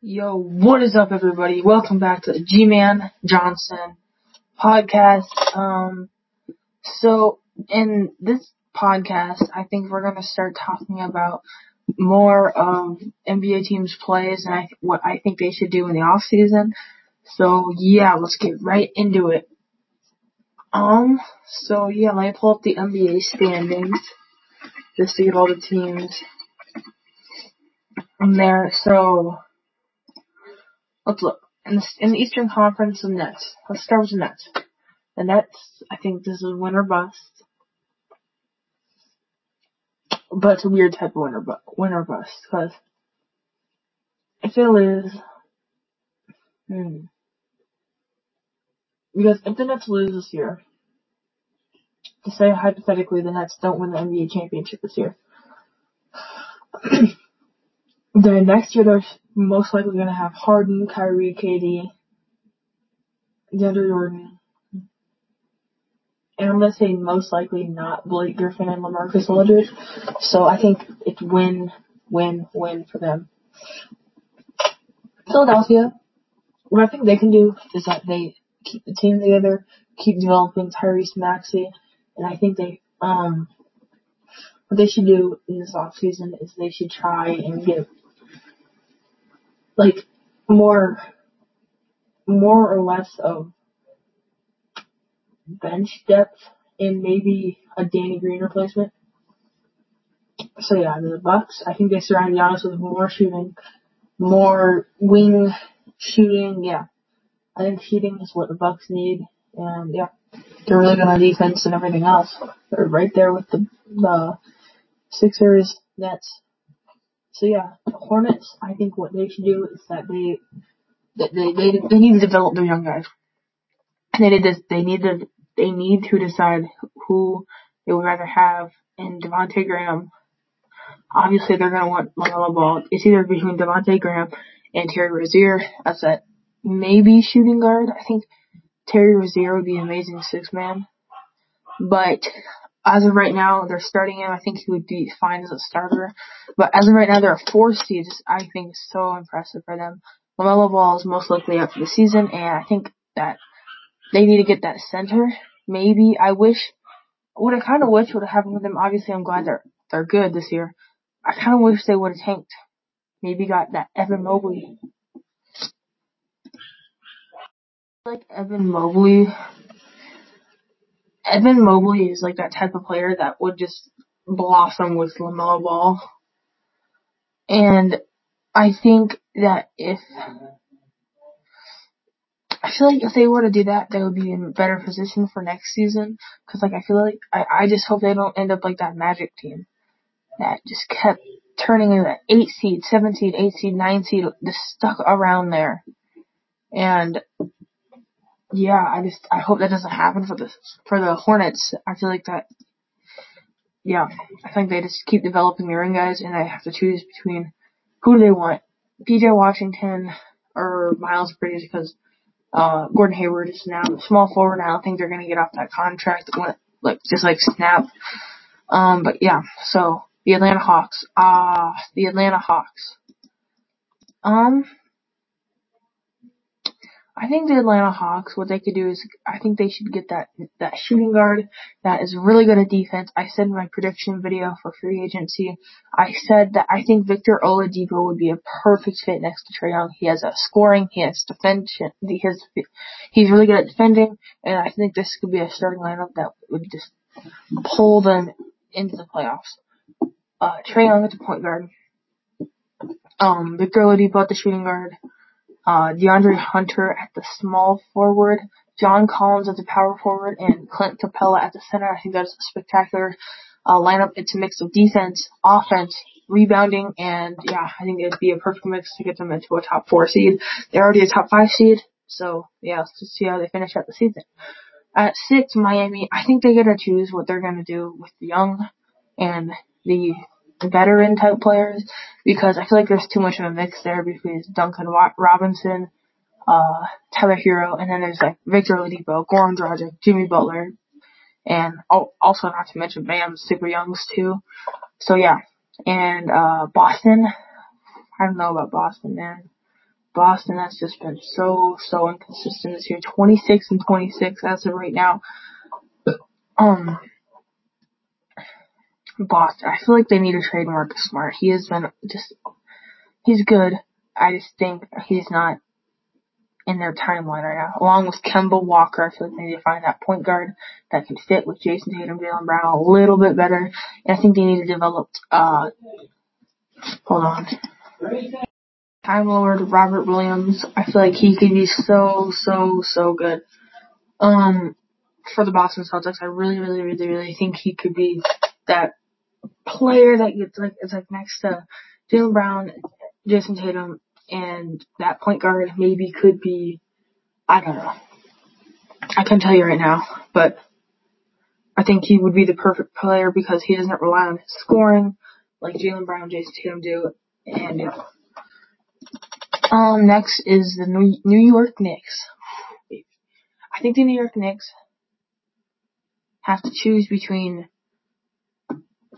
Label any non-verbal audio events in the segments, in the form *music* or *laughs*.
Yo, what is up everybody? Welcome back to the G-Man Johnson podcast. Um, so in this podcast, I think we're to start talking about more of NBA teams plays and I, what I think they should do in the off season. So yeah, let's get right into it. Um, so yeah, let me pull up the NBA standings just to get all the teams in there. So let's look in the, in the Eastern Conference, the Nets. Let's start with the Nets. The Nets, I think this is a winner bust, but it's a weird type of winner but winner bust because if they lose, hmm, because if the Nets lose this year, to say hypothetically the Nets don't win the NBA championship this year, *clears throat* then next year they're most likely going to have Harden, Kyrie, KD, DeAndre Jordan, and I'm going to say most likely not Blake Griffin and LaMarcus Aldridge. So I think it's win, win, win for them. Philadelphia, what I think they can do is that they keep the team together, keep developing Tyrese Maxey, and I think they, um, what they should do in this off season is they should try and get like more, more or less of bench depth in maybe a Danny Green replacement. So yeah, the Bucks. I think they surround Giannis with more shooting, more wing shooting. Yeah, I think shooting is what the Bucks need, and yeah, they're really good on defense and everything else. They're right there with the the Sixers, Nets. So yeah, the Hornets. I think what they should do is that they that they they they need to develop their young guys. They need to they need to they need to decide who they would rather have in Devonte Graham. Obviously, they're to want LaMelo Ball. It's either between Devonte Graham and Terry Rozier as that maybe shooting guard. I think Terry Rozier would be an amazing six man. But as of right now, they're starting him. I think he would be fine as a starter. But as of right now, they're a four seed. I think so impressive for them. LaMelo Ball is most likely out for the season, and I think that they need to get that center. Maybe I wish what I kind of wish would have happened with them. Obviously, I'm glad they're they're good this year. I kind of wish they would have tanked. Maybe got that Evan Mobley. Like Evan Mobley. Evan Mobley is like that type of player that would just blossom with LaMelo Ball. And I think that if I feel like if they were to do that, they would be in better position for next season. Cause like I feel like I, I just hope they don't end up like that Magic team that just kept turning into that eight seed, seven seed, eight seed, nine seed, just stuck around there. And yeah, I just I hope that doesn't happen for the for the Hornets. I feel like that. Yeah, I think they just keep developing their own guys, and they have to choose between who do they want, PJ Washington or Miles Bridges, because uh, Gordon Hayward is now small forward. I don't think they're gonna get off that contract like just like snap. Um, but yeah, so the Atlanta Hawks. Ah, uh, the Atlanta Hawks. Um, I think the Atlanta Hawks, what they could do is, I think they should get that that shooting guard that is really good at defense. I said in my prediction video for free agency, I said that I think Victor Oladipo would be a perfect fit next to Trae Young. He has a scoring, he has defense, he has, he's really good at defending, and I think this could be a starting lineup that would just pull them into the playoffs. Uh, Trae Young at the point guard. Um, Victor Oladipo at the shooting guard uh, DeAndre Hunter at the small forward, John Collins at the power forward, and Clint Capela at the center. I think that's a spectacular uh, lineup. It's a mix of defense, offense, rebounding, and yeah, I think it'd be a perfect mix to get them into a top four seed. They're already a top five seed, so yeah, let's just see how they finish out the season. At six, Miami, I think they gotta choose what they're gonna do with the young and the veteran type players because I feel like there's too much of a mix there between Duncan Robinson, uh, Tyler Herro, and then there's like Victor Oladipo, Goran Dragic, Jimmy Butler, and also not to mention Bam Super Youngs too. So yeah, and uh, Boston, I don't know about Boston, man. Boston has just been so, so inconsistent this year. 26 and 26 as of right now. Um, Boston, I feel like they need to trade Marcus Smart. He has been just, he's good. I just think he's not in their timeline right now. Along with Kemba Walker, I feel like they need to find that point guard that can fit with Jayson Tatum, Jaylen Brown a little bit better. And I think they need to develop, uh, hold on. Time Lord, Robert Williams. I feel like he could be so, so, so good. Um, for the Boston Celtics, I really, really, really, really think he could be that player that gets like, it's like next to Jaylen Brown, Jayson Tatum, and that point guard maybe could be, I don't know. I can't tell you right now, but I think he would be the perfect player because he doesn't rely on his scoring like Jaylen Brown, Jayson Tatum do. And um, next is the New York Knicks. I think the New York Knicks have to choose between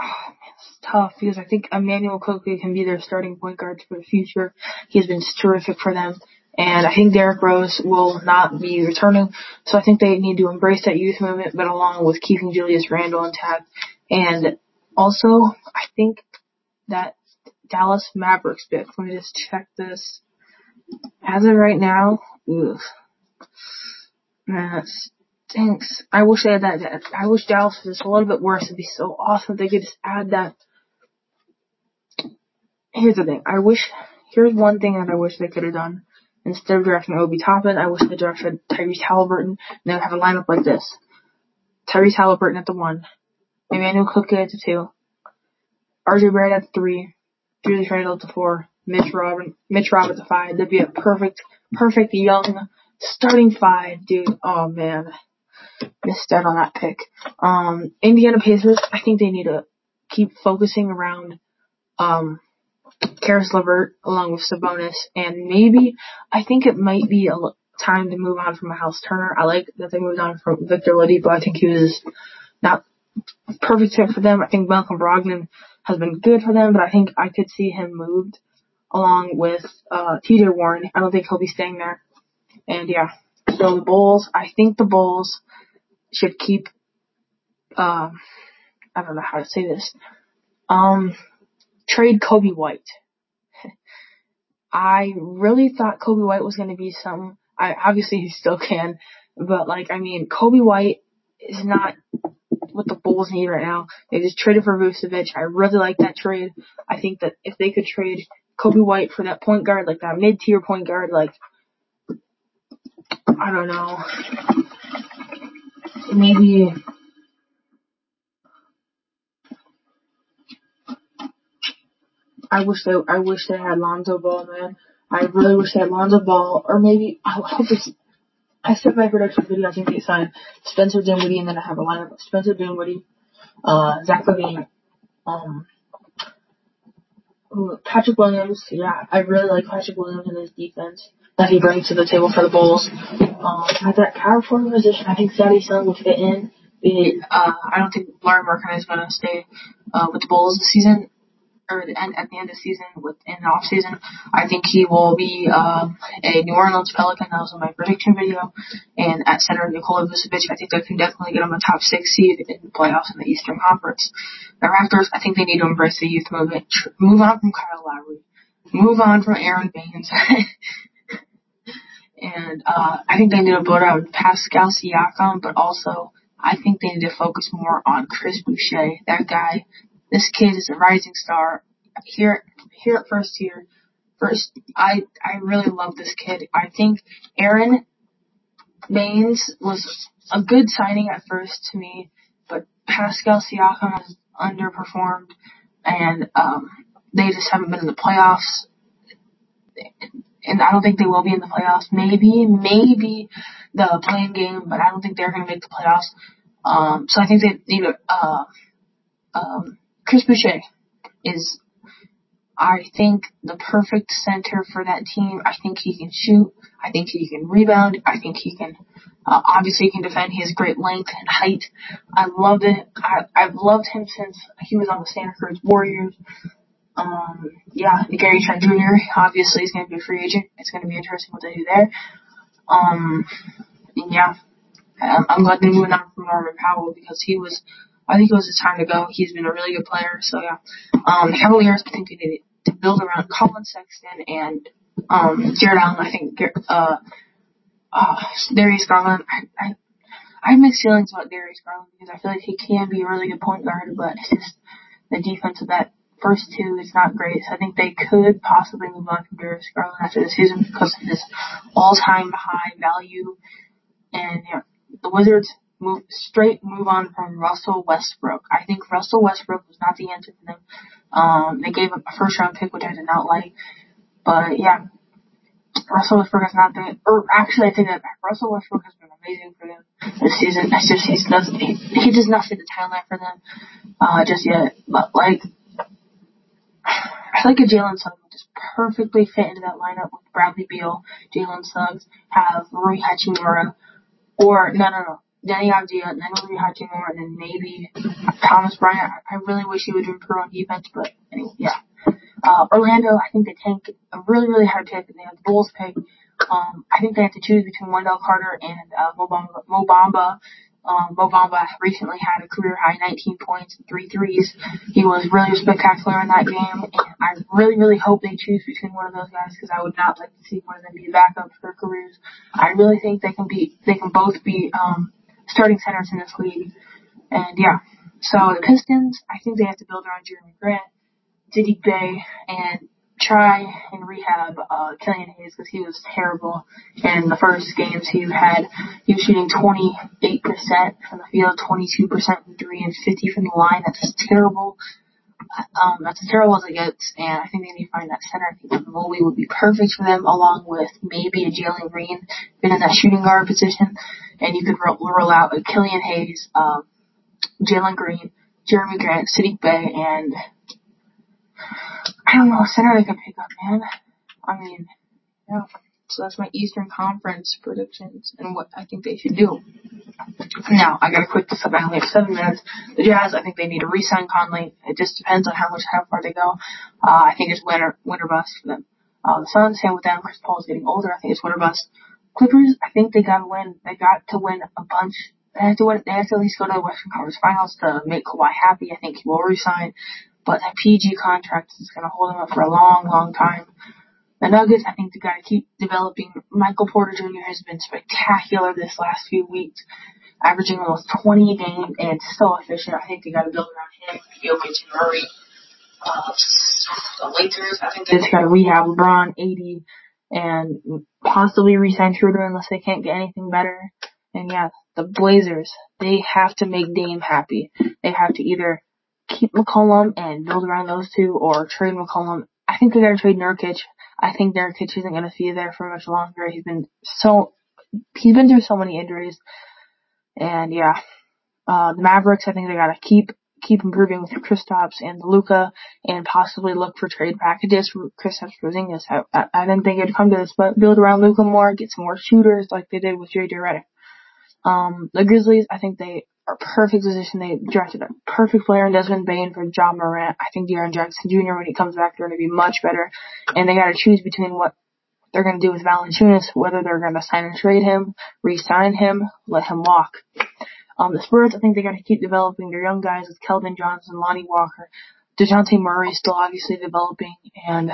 it's tough because I think Emmanuel Quickley can be their starting point guard for the future. He's been terrific for them. And I think Derrick Rose will not be returning. So I think they need to embrace that youth movement, but along with keeping Julius Randle intact. And also, I think that Dallas Mavericks pick. Let me just check this. As of right now, ugh. Man, that stinks. I wish they had that. I wish Dallas was just a little bit worse. It'd be so awesome if they could just add that here's the thing. I wish, here's one thing that I wish they could have done. Instead of drafting Obi Toppin, I wish they drafted Tyrese Haliburton, and they would have a lineup like this. Tyrese Haliburton at the one, Emmanuel Quickley at the two, RJ Barrett at the three, Julius Randle at the four, Mitch Robin, Mitch Rob at the five. That'd be a perfect, perfect young starting five, dude. Oh man, missed out on that pick. Um, Indiana Pacers, I think they need to keep focusing around, um, Caris LeVert along with Sabonis, and maybe I think it might be a time to move on from Miles Turner. I like that they moved on from Victor Oladipo. I think he was not perfect fit for them. I think Malcolm Brogdon has been good for them, but I think I could see him moved along with uh, T.J. Warren. I don't think he'll be staying there. And yeah, so the Bulls. I think the Bulls should keep. Um, I don't know how to say this. Um, trade Coby White. *laughs* I really thought Coby White was going to be some. I obviously he still can, but like I mean, Coby White is not what the Bulls need right now. They just traded for Vucevic. I really like that trade. I think that if they could trade Coby White for that point guard, like that mid tier point guard, like I don't know, maybe I wish they I wish they had Lonzo Ball, man. I really wish they had Lonzo Ball, or maybe *laughs* I hope it's. I said my prediction video. I think they signed Spencer Dinwiddie, and then I have a lineup of Spencer Dinwiddie, uh, Zach LaVine, um, Patrick Williams. Yeah, I really like Patrick Williams and his defense that he brings to the table for the Bulls. Um, at that power forward position, I think Sadie Sun will fit in. Uh, I don't think Lauri Markkanen is going to stay uh, with the Bulls this season or the end, at the end of the season with in the off season. I think he will be um, a New Orleans Pelican. That was in my prediction video. And at center, Nikola Vucevic. I think that can definitely get him a top six seed in the playoffs in the Eastern Conference. The Raptors. I think they need to embrace the youth movement. Move on from Kyle Lowry. Move on from Aaron Baynes. *laughs* and uh, I think they need to build out Pascal Siakam, but also I think they need to focus more on Chris Boucher. That guy this kid is a rising star. Here, here at first here, first, I, I really love this kid. I think Aaron Baynes was a good signing at first to me, but Pascal Siakam has underperformed and, um, they just haven't been in the playoffs. And I don't think they will be in the playoffs. Maybe, maybe the playing game, but I don't think they're going to make the playoffs. Um, so I think they need to, uh, um, Chris Boucher is, I think, the perfect center for that team. I think he can shoot. I think he can rebound. I think he can, uh, obviously he can defend. He has great length and height. I love it. I, I've loved him since he was on the Santa Cruz Warriors. Um, yeah, Gary Trent Jr. obviously is going to be a free agent. It's going to be interesting what they do there. Um, and yeah, I'm, I'm glad they're moving on from Norman Powell because he was, I think it was his time to go. He's been a really good player. So yeah, um, the Cavaliers, I think they need to build around Collin Sexton and um, Jarrett Allen. I think uh, uh, Darius Garland. I, I I have mixed feelings about Darius Garland because I feel like he can be a really good point guard, but it's just the defense of that first two is not great. So I think they could possibly move on from Darius Garland after the season because of his all-time high value. And yeah, the Wizards move straight move on from Russell Westbrook. I think Russell Westbrook was not the answer for them. Um, they gave up a first round pick, which I did not like. But yeah, Russell Westbrook has not been, or actually I take that back. Russell Westbrook has been amazing for them this season. It's just he does he, he does not fit the timeline for them uh, just yet. But like, I like a Jalen Suggs would just perfectly fit into that lineup with Bradley Beal, Jalen Suggs, have Rui Hachimura, or no no no. Avdija, and then Rui Hachimura, and then maybe Thomas Bryant. I really wish he would improve on defense, but anyway, yeah. Uh, Orlando, I think they take a really, really hard pick. And they have the Bulls pick. Um, I think they have to choose between Wendell Carter and uh, Mo Bamba. Um, Mo Bamba recently had a career high 19 points and three threes. He was really spectacular in that game, and I really, really hope they choose between one of those guys because I would not like to see one of them be backups for careers. I really think they can be, they can both be um, starting centers in this league, and yeah. So the Pistons, I think they have to build around Jerami Grant. Saddiq Bey, and try and rehab uh, Killian Hayes because he was terrible in the first games. He had he was shooting 28% from the field, 22% from three, and 50 from the line. That's terrible. Um, that's as terrible as it gets, and I think they need to find that center. I think Mobley would be perfect for them, along with maybe a Jalen Green, been in that shooting guard position, and you could roll, out a Killian Hayes, um, Jalen Green, Jerami Grant, Saddiq Bey, and I don't know, center they can pick up, man. I mean, yeah. So that's my Eastern Conference predictions and what I think they should do. Now, I gotta quick this up. I only have seven minutes. The Jazz, I think they need to re-sign Conley. It just depends on how much, how far they go. Uh, I think it's winter, winter bust for them. Uh, the Suns, same with them. Chris Paul's getting older. I think it's winter bust. Clippers, I think they gotta win. They got to win a bunch. They have to win, they have to at least go to the Western Conference Finals to make Kawhi happy. I think he will resign but that PG contract is going to hold him up for a long, long time. The Nuggets, I think they got to keep developing. Michael Porter Jr. has been spectacular this last few weeks, averaging almost 20 a game and so efficient. I think they got to build around him, Jokic and Murray. Uh, the Lakers, I think they just got to rehab LeBron, AD, and possibly resign Schroeder unless they can't get anything better. And yeah, the Blazers, they have to make Dame happy. They have to either keep McCollum and build around those two or trade McCollum. I think they gotta trade Nurkic. I think Nurkic isn't gonna be there for much longer. He's been so, he's been through so many injuries. And yeah, uh, the Mavericks, I think they gotta keep, keep improving with Kristaps and Luka and possibly look for trade packages for Kristaps Porzingis. I, I, I didn't think it'd come to this, but build around Luka more, get some more shooters like they did with JJ Redick. Um, the Grizzlies, I think they are perfect position. They drafted a perfect player in Desmond Bane for Ja Morant. I think Jaren Jackson Jr. when he comes back, they're going to be much better. And they got to choose between what they're going to do with Valanciunas, whether they're going to sign and trade him, re-sign him, let him walk. Um, the Spurs, I think they got to keep developing their young guys with Keldon Johnson, Lonnie Walker, Dejounte Murray still obviously developing, and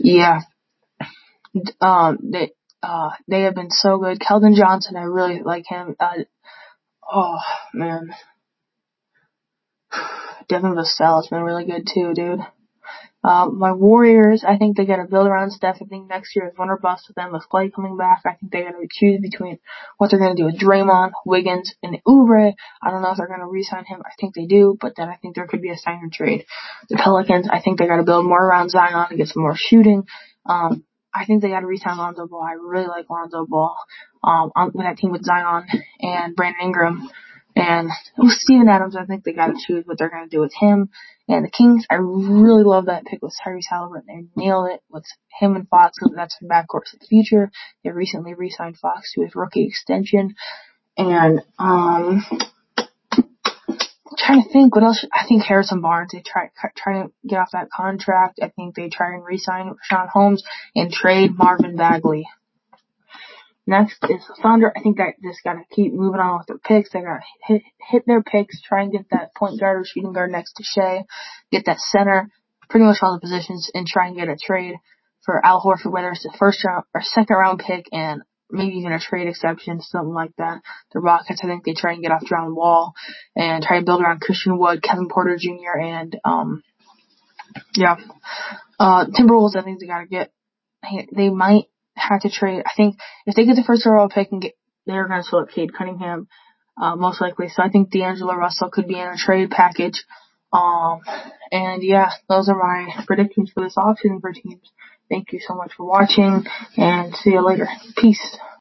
yeah, um, they uh, they have been so good. Keldon Johnson, I really like him. Uh, oh man, Devin Vassell has been really good too, dude. Uh, my Warriors, I think they gotta build around Steph. I think next year is winter bust with them with Clay coming back. I think they gotta choose between what they're gonna do with Draymond, Wiggins, and Oubre. I don't know if they're gonna re-sign him. I think they do, but then I think there could be a sign and trade. The Pelicans, I think they gotta build more around Zion and get some more shooting. Um, I think they got to resign Lonzo Ball. I really like Lonzo Ball. Um, on that team with Zion and Brandon Ingram and Steven Adams, I think they got to choose what they're to do with him. And the Kings, I really love that pick with Tyrese Haliburton. They nailed it with him and Fox because that's the backcourt of the future. They recently re-signed Fox to his rookie extension. And, um, trying to think what else. I think Harrison Barnes. They try try to get off that contract. I think they try and re-sign Sean Holmes and trade Marvin Bagley. Next is the Thunder. I think that just gotta keep moving on with their picks. They gotta hit hit their picks. Try and get that point guard or shooting guard next to Shai. Get that center. Pretty much all the positions and try and get a trade for Al Horford, whether it's the first round or second round pick and maybe even a trade exception, something like that. The Rockets, I think they try and get off John Wall and try to build around Christian Wood, Kevin Porter Jr. and um yeah. Uh Timberwolves I think they gotta get they might have to trade I think if they get the first overall pick and get they're gonna select Cade Cunningham, uh most likely. So I think D'Angelo Russell could be in a trade package. Um and yeah, those are my predictions for this offseason for teams. Thank you so much for watching and see you later. Peace.